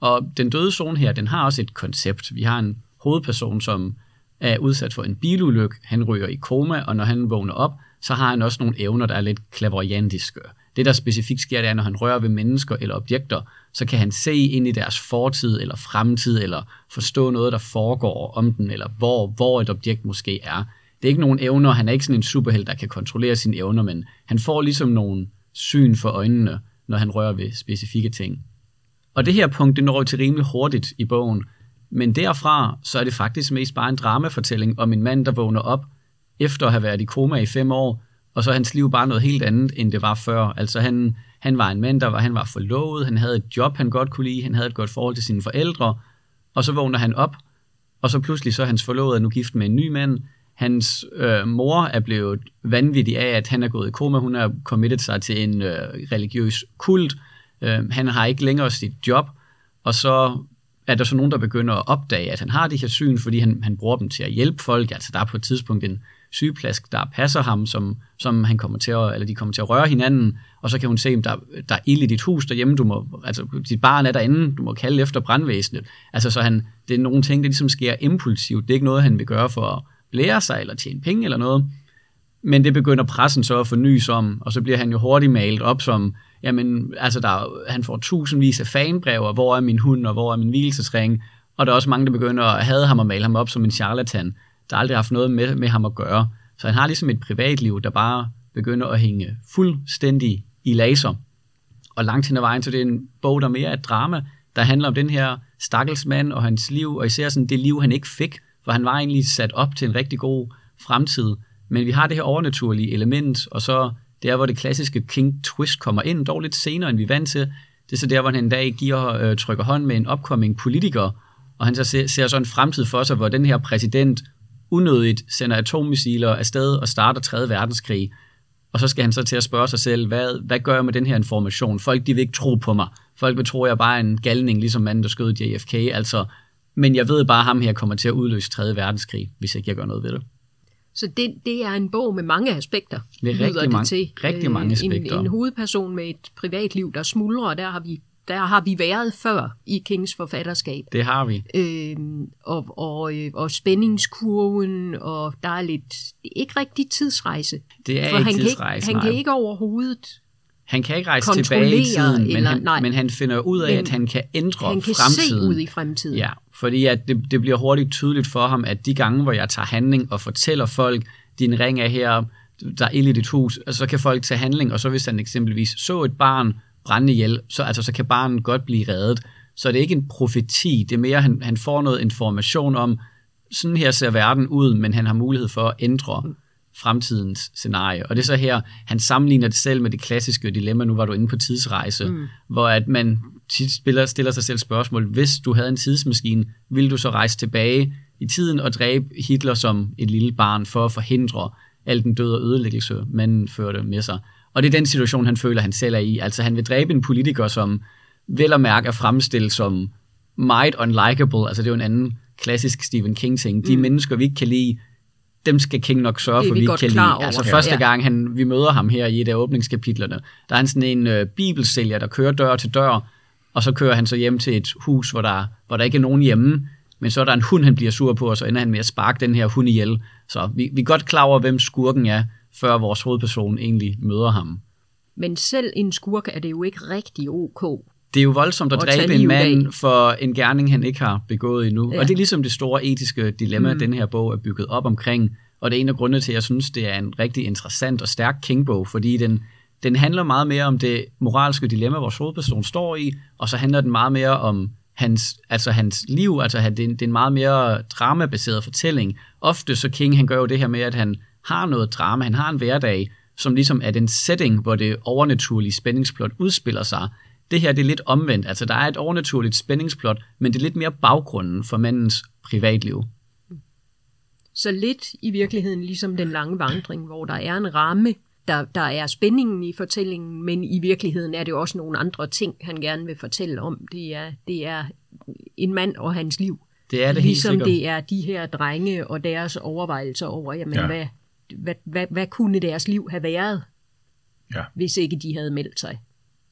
Og den døde zone her, den har også et koncept. Vi har en hovedperson, som er udsat for en bilulykke. Han ryger i koma, og når han vågner op, så har han også nogle evner, der er lidt klaverjantiske. Det, der specifikt sker, det er, når han rører ved mennesker eller objekter, så kan han se ind i deres fortid eller fremtid, eller forstå noget, der foregår om den, eller hvor, hvor et objekt måske er. Det er ikke nogen evner, han er ikke sådan en superheld, der kan kontrollere sine evner, men han får ligesom nogle syn for øjnene, når han rører ved specifikke ting. Og det her punkt, det når til rimelig hurtigt i bogen, men derfra, så er det faktisk mest bare en dramafortælling om en mand, der vågner op, efter at have været i koma i fem år, og så er hans liv bare noget helt andet, end det var før. Altså han, han var en mand, der var, han var forlovet, han havde et job, han godt kunne lide, han havde et godt forhold til sine forældre, og så vågner han op, og så pludselig så er hans forlovede nu gift med en ny mand. Hans øh, mor er blevet vanvittig af, at han er gået i koma. Hun har committet sig til en øh, religiøs kult. Øh, han har ikke længere sit job, og så er der så nogen, der begynder at opdage, at han har de her syn, fordi han, han bruger dem til at hjælpe folk. Altså der er på et tidspunkt en sygeplask, der passer ham, som, som han kommer til at, eller de kommer til at røre hinanden, og så kan hun se, om der, der er ild i dit hus derhjemme, du må, altså dit barn er derinde, du må kalde efter brandvæsenet. Altså så han, det er nogle ting, der ligesom sker impulsivt. Det er ikke noget, han vil gøre for at blære sig eller tjene penge eller noget. Men det begynder pressen så at forny om, og så bliver han jo hurtigt malet op som, jamen, altså der, han får tusindvis af fanbrever, hvor er min hund, og hvor er min hvilesesring, og der er også mange, der begynder at have ham og male ham op som en charlatan der aldrig har haft noget med, med ham at gøre. Så han har ligesom et privatliv, der bare begynder at hænge fuldstændig i laser. Og langt hen ad vejen, så det er en bog, der mere er et drama, der handler om den her stakkelsmand og hans liv, og især sådan det liv, han ikke fik, for han var egentlig sat op til en rigtig god fremtid. Men vi har det her overnaturlige element, og så det er, hvor det klassiske King Twist kommer ind, dog lidt senere, end vi er vant til. Det er så der, hvor han en dag giver, øh, trykker hånd med en upcoming politiker, og han så ser, ser så en fremtid for sig, hvor den her præsident unødigt sender atommissiler afsted og starter 3. verdenskrig. Og så skal han så til at spørge sig selv, hvad, hvad gør jeg med den her information? Folk de vil ikke tro på mig. Folk vil tro, at jeg er bare en galning, ligesom manden, der skød JFK. Altså, men jeg ved bare, at ham her kommer til at udløse 3. verdenskrig, hvis ikke jeg gør noget ved det. Så det, det er en bog med mange aspekter. Det er rigtig, det mange, til. rigtig mange aspekter. En, en hovedperson med et privatliv, der smuldrer, og der har vi der har vi været før i Kings forfatterskab. Det har vi. Øhm, og, og, øh, og spændingskurven, og der er lidt, ikke rigtig tidsrejse. Det er For ikke han tidsrejse, kan ikke, Han kan ikke overhovedet han kan ikke rejse tilbage i tiden, men, eller, han, nej, men han finder ud af, at han kan ændre han kan fremtiden. se ud i fremtiden. Ja, fordi at det, det bliver hurtigt tydeligt for ham, at de gange, hvor jeg tager handling og fortæller folk, din ring er her, der er ild i dit hus, så kan folk tage handling, og så hvis han eksempelvis så et barn, brænde ihjel, så, altså, så kan barnet godt blive reddet. Så det er ikke en profeti, det er mere, han, han får noget information om, sådan her ser verden ud, men han har mulighed for at ændre fremtidens scenarie. Og det er så her, han sammenligner det selv med det klassiske dilemma, nu var du inde på tidsrejse, mm. hvor at man tit spiller, stiller sig selv spørgsmål, hvis du havde en tidsmaskine, ville du så rejse tilbage i tiden og dræbe Hitler som et lille barn for at forhindre al den døde og ødelæggelse, manden førte med sig. Og det er den situation, han føler, han selv er i. Altså han vil dræbe en politiker, som vel og mærke er fremstillet som meget unlikable. Altså det er jo en anden klassisk Stephen King-ting. De mm. mennesker, vi ikke kan lide, dem skal King nok sørge for, vi vi ikke kan lide. over. Altså Ja. første gang, han, vi møder ham her i et af åbningskapitlerne, der er han sådan en øh, bibelsælger, der kører dør til dør, og så kører han så hjem til et hus, hvor der, hvor der ikke er nogen hjemme, men så er der en hund, han bliver sur på, og så ender han med at sparke den her hund ihjel. Så vi, vi er godt klar over, hvem skurken er, før vores hovedperson egentlig møder ham. Men selv en skurk er det jo ikke rigtig ok. Det er jo voldsomt at tage dræbe en mand af. for en gerning, han ikke har begået endnu. Ja. Og det er ligesom det store etiske dilemma, Mm. den her bog er bygget op omkring. Og det er en af grundene til, at jeg synes, det er en rigtig interessant og stærk King-bog, fordi den, den handler meget mere om det moralske dilemma, vores hovedperson står i, og så handler den meget mere om hans, altså hans liv, altså det er, en, det er en meget mere dramabaseret fortælling. Ofte så King, han gør jo det her med, at han har noget drama, han har en hverdag, som ligesom er den setting, hvor det overnaturlige spændingsplot udspiller sig. Det her det er lidt omvendt, altså der er et overnaturligt spændingsplot, men det er lidt mere baggrunden for mandens privatliv. Så lidt i virkeligheden ligesom den lange vandring, hvor der er en ramme, der, der er spændingen i fortællingen, men i virkeligheden er det jo også nogle andre ting, han gerne vil fortælle om. Det er, det er en mand og hans liv. Det er det helt ligesom sikkert. det er de her drenge og deres overvejelser over, jamen, Ja. ja. hvad, hvad, hvad, hvad kunne deres liv have været, Ja. hvis ikke de havde meldt sig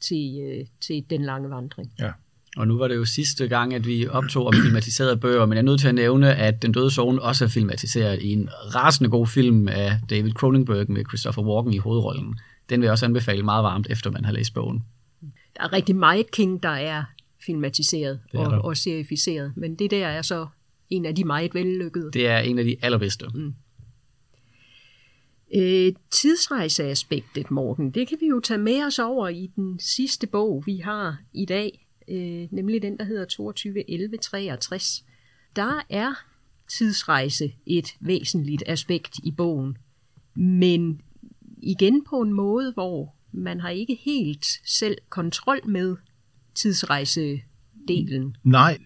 til, øh, til den lange vandring. Ja. Og nu var det jo sidste gang, at vi optog om filmatiserede bøger, men jeg er nødt til at nævne, at Den Døde Zone også er filmatiseret i en rasende god film af David Cronenberg med Christopher Walken i hovedrollen. Den vil jeg også anbefale meget varmt, efter man har læst bogen. Der er rigtig meget King, der er filmatiseret Det er og, der. og serificeret, men det der er så en af de meget vellykkede. Det er en af de allerbedste. Øh, tidsrejseaspektet, Morten, det kan vi jo tage med os over i den sidste bog, vi har i dag, øh, nemlig den, der hedder 221163. Der er tidsrejse et væsentligt aspekt i bogen, men igen på en måde, hvor man har ikke helt selv kontrol med tidsrejse delen? Nej,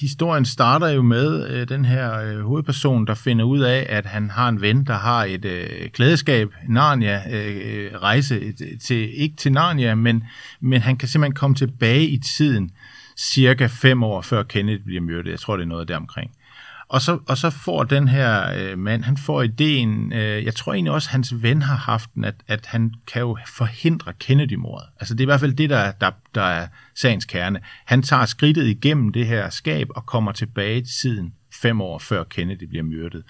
historien starter jo med øh, den her øh, hovedperson, der finder ud af, at han har en ven, der har et øh, klædeskab, Narnia, øh, øh rejse øh, til, ikke til Narnia, men, men han kan simpelthen komme tilbage i tiden, cirka fem år før Kenneth bliver myrdet. Jeg tror, det er noget deromkring. Og så, og så får den her øh, mand, han får ideen, øh, jeg tror egentlig også, hans ven har haft den, at, at han kan jo forhindre Kennedy-mordet. Altså det er i hvert fald det, der, der, der er sagens kerne. Han tager skridtet igennem det her skab og kommer tilbage til tiden fem år før Kennedy bliver myrdet.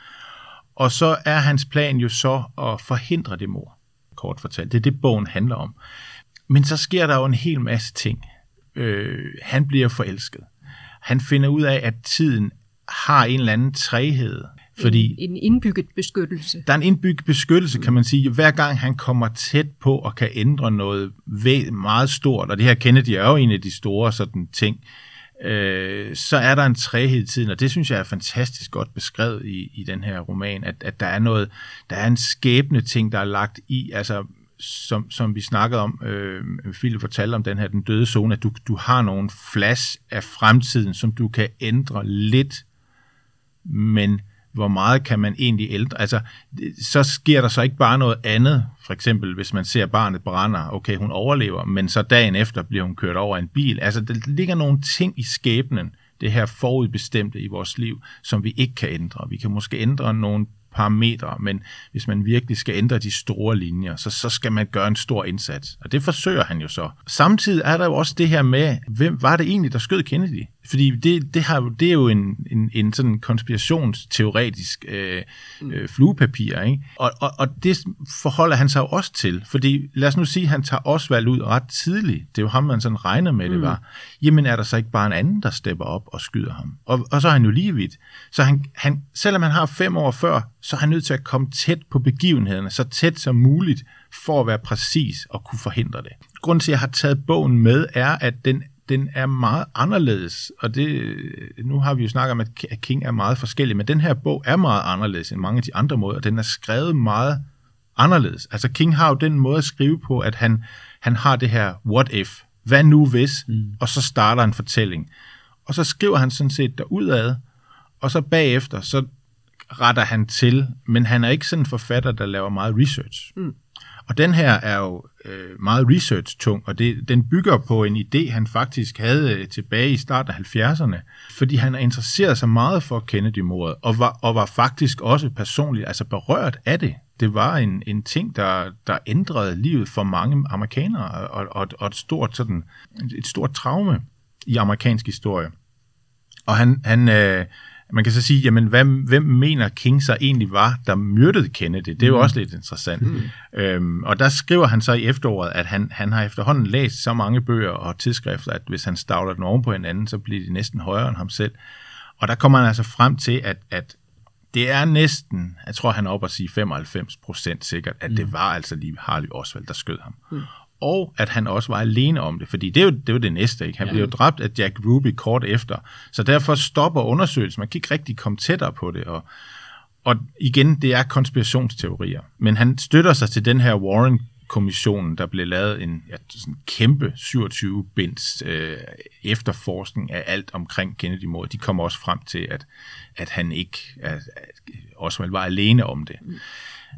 Og så er hans plan jo så at forhindre det mord, kort fortalt. Det er det, bogen handler om. Men så sker der jo en hel masse ting. Øh, han bliver forelsket. Han finder ud af, at tiden har en eller anden træhed. Fordi En, en indbygget beskyttelse. der er en indbygget beskyttelse, kan man sige. Hver gang han kommer tæt på og kan ændre noget meget stort, og det her Kennedy er jo en af de store sådan ting, øh, så er der en træhed i tiden, og det synes jeg er fantastisk godt beskrevet i, i den her roman, at, at der er noget, der er en skæbne ting, der er lagt i, altså som, som vi snakkede om, øh, Philip fortalte om den her, den døde zone, at du, du har nogle flash af fremtiden, som du kan ændre lidt, men hvor meget kan man egentlig ældre? Altså, så sker der så ikke bare noget andet. For eksempel, hvis man ser barnet brænder, okay, hun overlever, men så dagen efter bliver hun kørt over en bil. Altså, der ligger nogle ting i skæbnen, det her forudbestemte i vores liv, som vi ikke kan ændre. Vi kan måske ændre nogle parametre, men hvis man virkelig skal ændre de store linjer, så, så skal man gøre en stor indsats. Og det forsøger han jo så. Samtidig er der jo også det her med, hvem var det egentlig, der skød Kennedy? Fordi det, det, har, det er jo en, en, en sådan konspirationsteoretisk øh, øh, fluepapir, ikke? Og, og, og det forholder han sig jo også til, fordi lad os nu sige, at han tager Osvald ud ret tidligt. Det er jo ham, man sådan regner med, det var. Jamen er der så ikke bare en anden, der stepper op og skyder ham? Og, og så er han jo lige vidt. Så han, han, selvom han har fem år før, så er han nødt til at komme tæt på begivenhederne, så tæt som muligt, for at være præcis og kunne forhindre det. Grunden til, at jeg har taget bogen med, er, at den den er meget anderledes, og det, nu har vi jo snakket om, at King er meget forskellig, men den her bog er meget anderledes end mange af de andre måder, og den er skrevet meget anderledes. Altså King har jo den måde at skrive på, at han, han har det her what if, hvad nu hvis, mm. og så starter en fortælling. Og så skriver han sådan set derudad, og så bagefter, så retter han til, men han er ikke sådan en forfatter, der laver meget research. Mm. Og den her er jo øh, meget research-tung, og det, den bygger på en idé, han faktisk havde øh, tilbage i starten af 70'erne, fordi han er interesseret sig meget for Kennedy-mordet, og var, og var faktisk også personligt altså berørt af det. Det var en, en ting, der, der ændrede livet for mange amerikanere, og, og, og et, stort, sådan, et stort traume i amerikansk historie. Og han, han, øh, man kan så sige, jamen, hvad, hvem mener King så egentlig var, der myrdede Kennedy? Det er jo mm. også lidt interessant. Mm. Øhm, og der skriver han så i efteråret, at han, han har efterhånden læst så mange bøger og tidsskrifter, at hvis han stavler den oven på hinanden, så bliver de næsten højere end ham selv. Og der kommer han altså frem til, at, at det er næsten, jeg tror han er oppe at sige 95 procent sikkert, at mm. det var altså lige Harley Oswald, der skød ham. Mm og at han også var alene om det, fordi det er jo det, er jo det næste. Ikke? Han ja. blev jo dræbt af Jack Ruby kort efter, så derfor stopper undersøgelsen. Man kan ikke rigtig komme tættere på det, og, og igen, det er konspirationsteorier. Men han støtter sig til den her Warren kommissionen, der blev lavet en ja, sådan kæmpe 27-binds øh, efterforskning af alt omkring Kennedy-mordet. De kommer også frem til, at, at han ikke at, at Oswald var alene om det. Mm.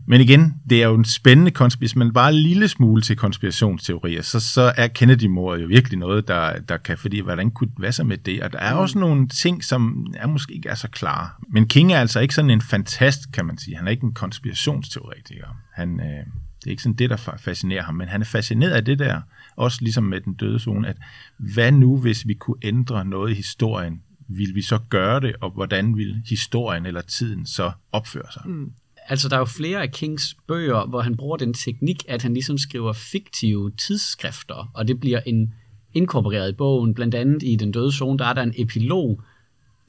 Men igen, det er jo en spændende konspiration, men bare en lille smule til konspirationsteorier, så, så er Kennedy-mordet jo virkelig noget, der, der kan, fordi hvordan kunne hvad så med det? Og der er mm. også nogle ting, som er måske ikke er så klare. Men King er altså ikke sådan en fantast, kan man sige. Han er ikke en konspirationsteoretiker. Han, øh, det er ikke sådan det, der fascinerer ham, men han er fascineret af det der, også ligesom med den døde zone, at hvad nu, hvis vi kunne ændre noget i historien? Vil vi så gøre det, og hvordan vil historien eller tiden så opføre sig? Mm. Altså, der er jo flere af Kings bøger, hvor han bruger den teknik, at han ligesom skriver fiktive tidsskrifter, og det bliver en inkorporeret i bogen. Blandt andet i Den døde zone, der er der en epilog,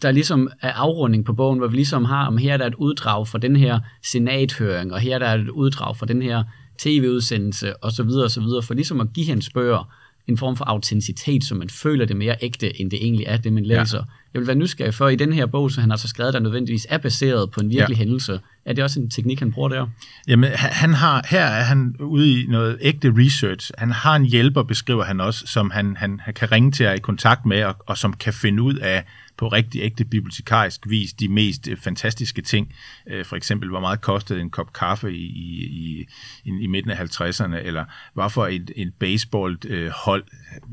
der ligesom er afrunding på bogen, hvor vi ligesom har, om her er der et uddrag fra den her senathøring, og her er der et uddrag fra den her tv-udsendelse, og så videre, og så videre, for ligesom at give hans bøger en form for autenticitet, så man føler det mere ægte, end det egentlig er, det man læser. Ja. Jeg vil være nysgerrig for, i den her bog, så han har så skrevet, der nødvendigvis er baseret på en virkelig ja. hændelse. Er det også en teknik, han bruger der? Jamen, han har, her er han ude i noget ægte research. Han har en hjælper, beskriver han også, som han, han, han kan ringe til at i kontakt med, og, og som kan finde ud af, på rigtig ægte bibliotekarisk vis de mest øh, fantastiske ting. Øh, for eksempel, hvor meget kostede en kop kaffe i, i, i, i midten af 50'erne, eller hvorfor et, et baseballhold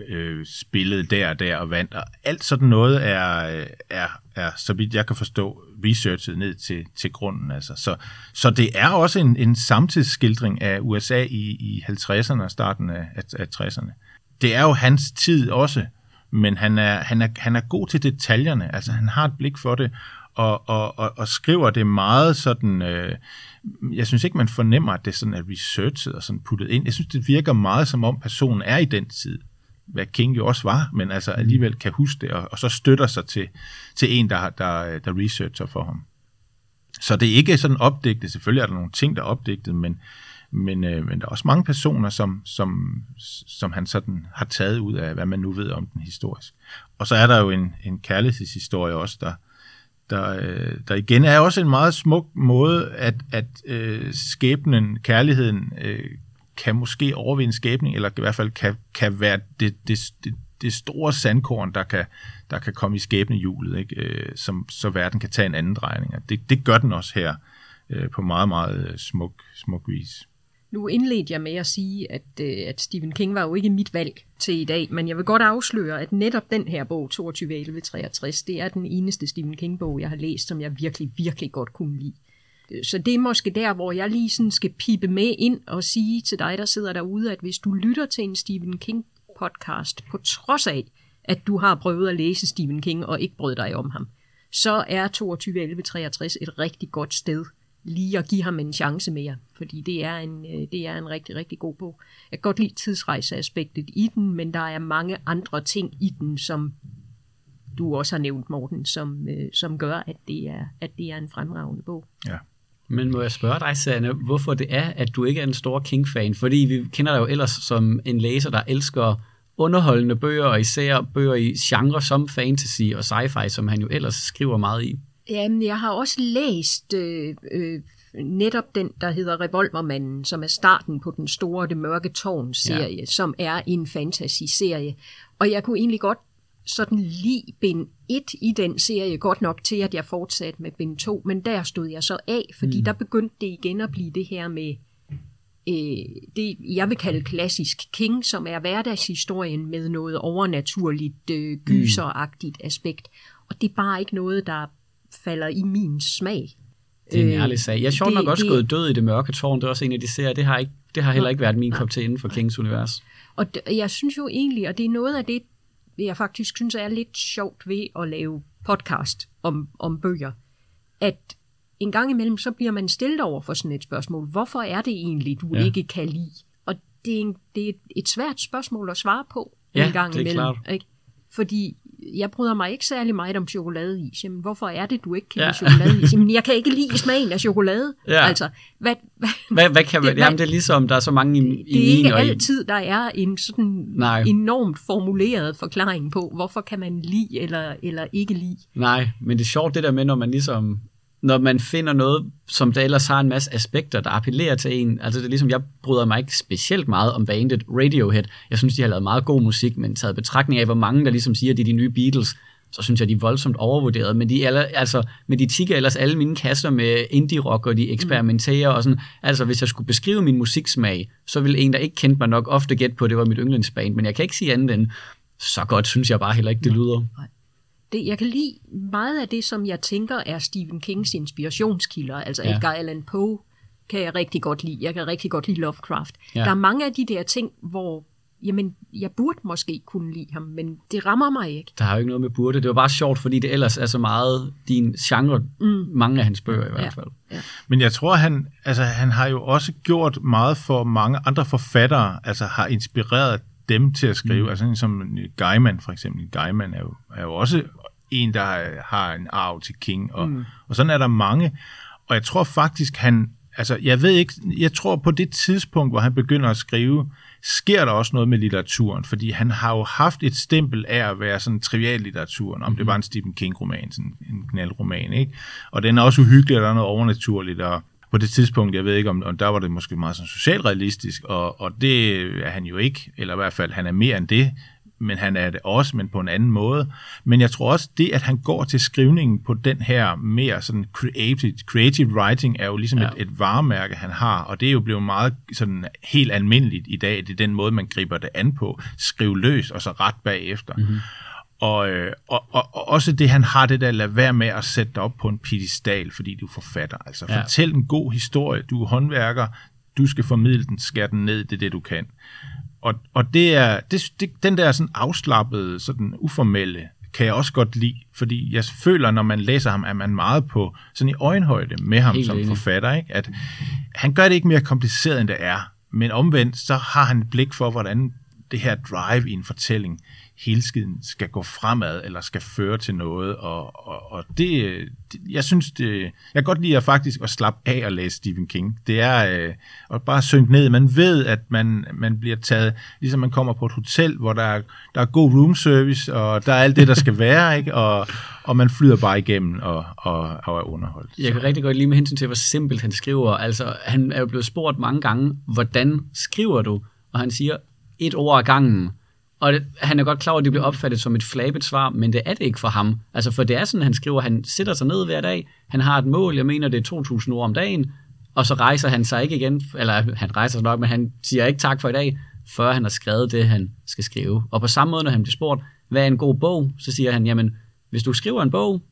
øh, øh, spillede der og der og vandt. Og alt sådan noget er, er, er, så vidt jeg kan forstå, researchet ned til, til grunden. Altså. Så, så det er også en, en samtidsskildring af USA i, i 50'erne og starten af, af, af 60'erne. Det er jo hans tid også, men han er, han, er, han er god til detaljerne, altså han har et blik for det, og, og, og, og skriver det meget sådan, øh, jeg synes ikke, man fornemmer, at det sådan er researchet og sådan puttet ind. Jeg synes, det virker meget som om personen er i den tid, hvad King jo også var, men altså mm. alligevel kan huske det, og, og så støtter sig til, til en, der, der, der researcher for ham. Så det er ikke sådan opdigtet, selvfølgelig er der nogle ting, der er opdigtet, men, men, øh, men der er også mange personer, som, som, som han sådan har taget ud af, hvad man nu ved om den historisk. Og så er der jo en, en kærlighedshistorie også, der, der, øh, der igen er også en meget smuk måde, at, at øh, skæbnen, kærligheden, øh, kan måske overvinde skæbning, eller i hvert fald kan, kan være det, det, det, det store sandkorn, der kan, der kan komme i skæbnehjulet, ikke? Øh, som, så verden kan tage en anden drejning. Det, det gør den også her øh, på meget, meget øh, smuk, smuk vis. Nu indledte jeg med at sige, at, øh, at Stephen King var jo ikke mit valg til i dag, men jeg vil godt afsløre, at netop den her bog, 22.11.63, det er den eneste Stephen King-bog, jeg har læst, som jeg virkelig, virkelig godt kunne lide. Øh, så det er måske der, hvor jeg lige sådan skal pipe med ind og sige til dig, der sidder derude, at hvis du lytter til en Stephen King podcast, på trods af, at du har prøvet at læse Stephen King og ikke brød dig om ham, så er 22.11.63 et rigtig godt sted lige at give ham en chance mere, fordi det er en, øh, det er en rigtig, rigtig god bog. Jeg kan godt lide tidsrejseaspektet i den, men der er mange andre ting i den, som du også har nævnt, Morten, som, øh, som gør, at det, er, at det er en fremragende bog. Ja. Men må jeg spørge dig, Sanne, hvorfor det er, at du ikke er en stor King-fan? Fordi vi kender dig jo ellers som en læser, der elsker underholdende bøger, og især bøger i genre som fantasy og sci-fi, som han jo ellers skriver meget i. Jamen, jeg har også læst øh, øh, netop den, der hedder Revolvermanden, som er starten på den store Det Mørke Tårn-serie, ja. som er en fantasy-serie. Og jeg kunne egentlig godt sådan lige bind 1 i den serie, godt nok til, at jeg fortsatte med bind 2, men der stod jeg så af, fordi mm. der begyndte det igen at blive det her med øh, det, jeg vil kalde klassisk King, som er hverdagshistorien med noget overnaturligt, øh, gyseragtigt aspekt. Og det er bare ikke noget, der falder i min smag. Det er en Øh, ærlig sag. Jeg er sjovt det- nok også det- gået død i det mørke tårn. Det er også en af de serier. Det har, ikke, det har heller ikke været min kop til inden for Kings univers. Og jeg synes jo egentlig, og det er noget af det, jeg faktisk synes er lidt sjovt ved at lave podcast om, om bøger, at en gang imellem, så bliver man stillet over for sådan et spørgsmål. Hvorfor er det egentlig, du Ja. ikke kan lide? Og det er, en, det er et, et svært spørgsmål at svare på Ja, en gang det er imellem. klart. Ikke? Fordi jeg bryder mig ikke særlig meget om chokoladeis. Jamen, hvorfor er det, du ikke kan Ja. lide chokoladeis? Jamen, jeg kan ikke lide smagen af chokolade. Ja. Altså, hvad, hvad, Hvad, hvad kan man, Det- jamen, det er ligesom, der er så mange i, i det er ikke altid, der er en sådan Nej. enormt formuleret forklaring på, hvorfor kan man lide eller, eller ikke lide. Nej, men det er sjovt det der med, når man ligesom, når man finder noget, som der ellers har en masse aspekter, der appellerer til en. Altså det er ligesom, jeg bryder mig ikke specielt meget om bandet Radiohead. Jeg synes, de har lavet meget god musik, men taget betragtning af, hvor mange der ligesom siger, at det er de nye Beatles, så synes jeg, de er voldsomt overvurderet. Men de, alle- altså, men de tigger ellers alle mine kasser med indie-rock, og de eksperimenterer og sådan. Altså, hvis jeg skulle beskrive min musiksmag, så ville en, der ikke kendte mig nok, ofte gætte på, at det var mit yndlingsband. Men jeg kan ikke sige andet end, så godt synes jeg bare heller ikke, det lyder. Det, jeg kan lide meget af det, som jeg tænker er Stephen Kings inspirationskilder. Altså Ja. ja. Edgar Allan Poe kan jeg rigtig godt lide. Jeg kan rigtig godt lide Lovecraft. Ja. Ja. Der er mange af de der ting, hvor jamen, jeg burde måske kunne lide ham, men det rammer mig ikke. Der har jo ikke noget med burde. Det var bare sjovt, fordi det ellers er så meget din genre, mm. mange af hans bøger i hvert Ja. fald. Men jeg tror, han, altså, han har jo også gjort meget for mange andre forfattere, altså har inspireret dem til at skrive. Mm. Altså som Gaiman for eksempel. Gaiman er jo, er jo også en, der har en arv til King, og, mm. og sådan er der mange. Og jeg tror faktisk, han, altså jeg ved ikke, jeg tror på det tidspunkt, hvor han begynder at skrive, sker der også noget med litteraturen, fordi han har jo haft et stempel af at være sådan trivial litteraturen, om det var en Stephen King-roman, sådan en knaldroman, ikke? Og den er også uhyggelig, og der er noget overnaturligt, og på det tidspunkt, jeg ved ikke, om, om der var det måske meget sådan socialrealistisk, og, og det er han jo ikke, eller i hvert fald, han er mere end det, men han er det også, men på en anden måde. Men jeg tror også, det, at han går til skrivningen på den her mere sådan creative, creative writing, er jo ligesom Ja. et, et varemærke, han har, og det er jo blevet meget sådan helt almindeligt i dag. Det er den måde, man griber det an på. Skriv løs, og så ret bagefter. Mm-hmm. Og, øh, og, og, og også det, han har det der, lad være med at sætte dig op på en pedestal, fordi du er forfatter. Altså, ja. fortæl en god historie. Du er håndværker. Du skal formidle den, skær den ned, det er det, du kan. Og, og det er, det, det, den der sådan afslappede, sådan uformelle, kan jeg også godt lide, fordi jeg føler, når man læser ham, er man meget på sådan i øjenhøjde med ham Helt som enig. forfatter, ikke? at han gør det ikke mere kompliceret, end det er, men omvendt, så har han et blik for, hvordan det her drive i en fortælling hele tiden skal gå fremad, eller skal føre til noget, og, og, og det, det, jeg synes, det, jeg kan godt lide at faktisk at slappe af og læse Stephen King. Det er øh, at bare synke ned. Man ved, at man, man bliver taget, ligesom man kommer på et hotel, hvor der er, der er god room service, og der er alt det, der skal [laughs] være, ikke? Og, og man flyder bare igennem og, og, og er underholdt. Jeg kan rigtig godt lide med hensyn til, hvor simpelt han skriver. Altså, han er jo blevet spurgt mange gange, hvordan skriver du? Og han siger, et ord ad gangen. Og det, han er godt klar over, at det bliver opfattet som et flabet svar, men det er det ikke for ham. Altså, for det er sådan, han skriver, han sætter sig ned hver dag, han har et mål, jeg mener, det er 2.000 ord om dagen, og så rejser han sig ikke igen, eller han rejser sig nok, men han siger ikke tak for i dag, før han har skrevet det, han skal skrive. Og på samme måde, når han bliver spurgt, hvad er en god bog, så siger han, jamen, hvis du skriver en bog,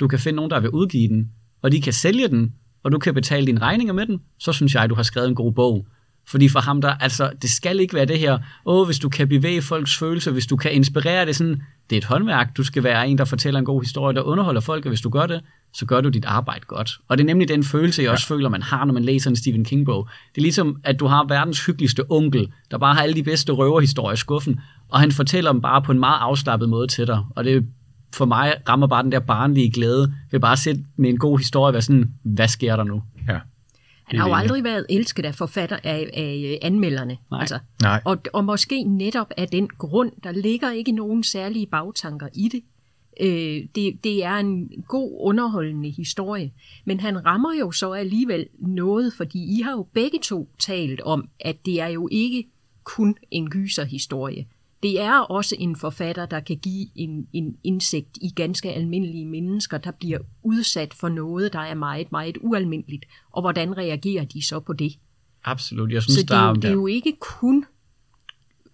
du kan finde nogen, der vil udgive den, og de kan sælge den, og du kan betale dine regninger med den, så synes jeg, at du har skrevet en god bog. Fordi for ham, der, altså, det skal ikke være det her, åh, hvis du kan bevæge folks følelser, hvis du kan inspirere det sådan, det er et håndværk, du skal være en, der fortæller en god historie, der underholder folk, og hvis du gør det, så gør du dit arbejde godt. Og det er nemlig den følelse, jeg også føler, man har, når man læser en Stephen King-bog. Det er ligesom, at du har verdens hyggeligste onkel, der bare har alle de bedste røverhistorier i skuffen, og han fortæller dem bare på en meget afslappet måde til dig. Og det for mig rammer bare den der barnlige glæde ved bare at sætte med en god historie og være sådan, hvad sker der nu? Ja. Han har jo aldrig været elsket af forfatter af, af anmelderne. Nej. Altså. Nej. Og, og måske netop af den grund, der ligger ikke nogen særlige bagtanker i det. Øh, det, det er en god, underholdende historie. Men han rammer jo så alligevel noget, fordi I har jo begge to talt om, at det er jo ikke kun en gyserhistorie. Det er også en forfatter, der kan give en, en indsigt i ganske almindelige mennesker, der bliver udsat for noget, der er meget, meget ualmindeligt. Og hvordan reagerer de så på det? Absolut. Jeg synes, Så det der er, jo, er, det er jo ikke kun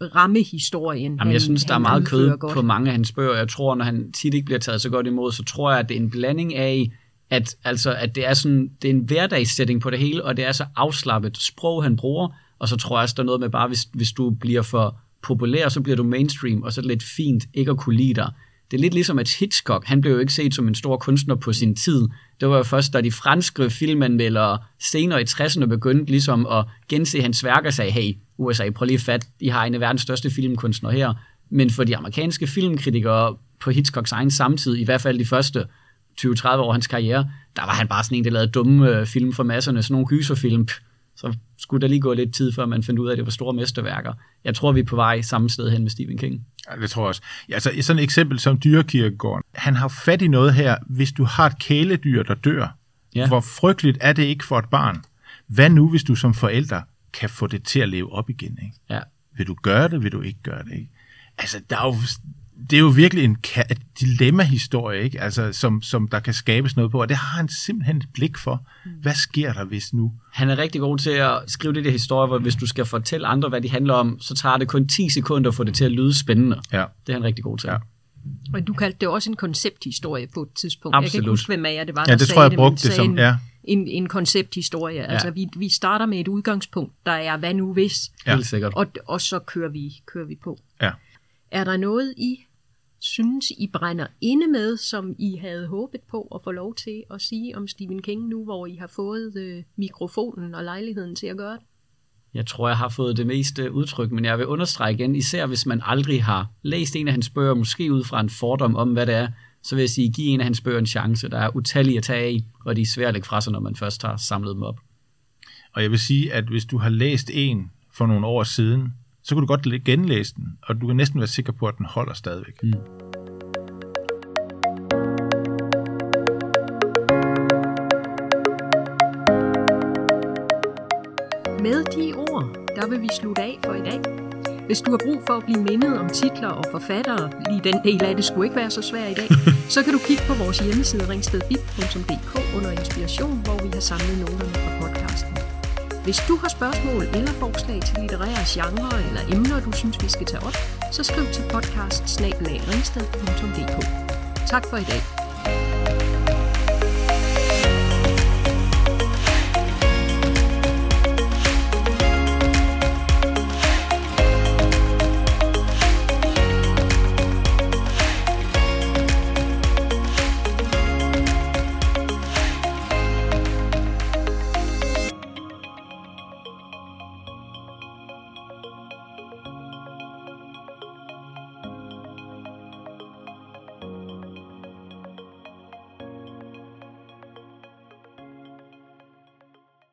rammehistorien, Jamen, jeg synes, der er meget kød godt. på mange af hans bøger. Jeg tror, når han tit ikke bliver taget så godt imod, så tror jeg, at det er en blanding af, at, altså, at det er sådan, det er en hverdagssætning på det hele, og det er så afslappet sprog, han bruger, og så tror jeg også, der er noget med bare, hvis, hvis du bliver for populær, så bliver du mainstream, og så er det lidt fint ikke at kunne lide dig. Det er lidt ligesom, at Hitchcock, han blev jo ikke set som en stor kunstner på sin tid. Det var jo først, da de franske filmanmeldere senere i 60'erne begyndte ligesom at gense hans værk og sagde, hey, USA, prøv lige fat, I har en af verdens største filmkunstnere her. Men for de amerikanske filmkritikere på Hitchcocks egen samtid, i hvert fald de første 20-30 år af hans karriere, der var han bare sådan en, der lavede dumme øh, film for masserne, sådan nogle gyserfilm. Så skulle der lige gå lidt tid, før man fandt ud af, at det var store mesterværker. Jeg tror, vi er på vej samme sted hen med Stephen King. Ja, det tror jeg også. Ja, altså, sådan et eksempel som dyrekirkegården. Han har fat i noget her, hvis du har et kæledyr, der dør. Ja. Hvor frygteligt er det ikke for et barn? Hvad nu, hvis du som forælder kan få det til at leve op igen? Ikke? Ja. Vil du gøre det, vil du ikke gøre det? Ikke? Altså, der er jo, det er jo virkelig en dilemma-historie, ikke? Altså, som, som der kan skabes noget på, og det har han simpelthen et blik for. Hvad sker der, hvis nu? Han er rigtig god til at skrive det der historie, hvor hvis du skal fortælle andre, hvad de handler om, så tager det kun 10 sekunder at få det til at lyde spændende. Ja. Det er han rigtig god til. Ja. Og du kaldte det også en koncepthistorie på et tidspunkt. Jeg kan Absolut. ikke huske, hvem af jer det var, Ja, der det sagde tror jeg, jeg brugte det som- en, ja. en, en koncepthistorie. Ja. Altså, vi, vi starter med et udgangspunkt, der er, hvad nu hvis, Ja. Helt sikkert. og, og så kører vi, kører vi på. Ja. Er der noget, I synes, I brænder inde med, som I havde håbet på at få lov til at sige om Stephen King nu, hvor I har fået øh, mikrofonen og lejligheden til at gøre det? Jeg tror, jeg har fået det meste udtryk, men jeg vil understrege igen, især hvis man aldrig har læst en af hans bøger, måske ud fra en fordom om, hvad det er, så vil jeg sige, giv en af hans bøger en chance. Der er utallige at tage i, og de er svære at lægge fra sig, når man først har samlet dem op. Og jeg vil sige, at hvis du har læst en for nogle år siden, så kan du godt læ- genlæse den, og du kan næsten være sikker på, at den holder stadigvæk. Mm. Med de ord, der vil vi slutte af for i dag. Hvis du har brug for at blive mindet om titler og forfattere, lige den del af det skulle ikke være så svær i dag, [laughs] så kan du kigge på vores hjemmeside ringstedbib.dk under inspiration, hvor vi har samlet noterne fra podcasten. Hvis du har spørgsmål eller forslag til litterære genrer eller emner, du synes, vi skal tage op, så skriv til podcast Tak for i dag.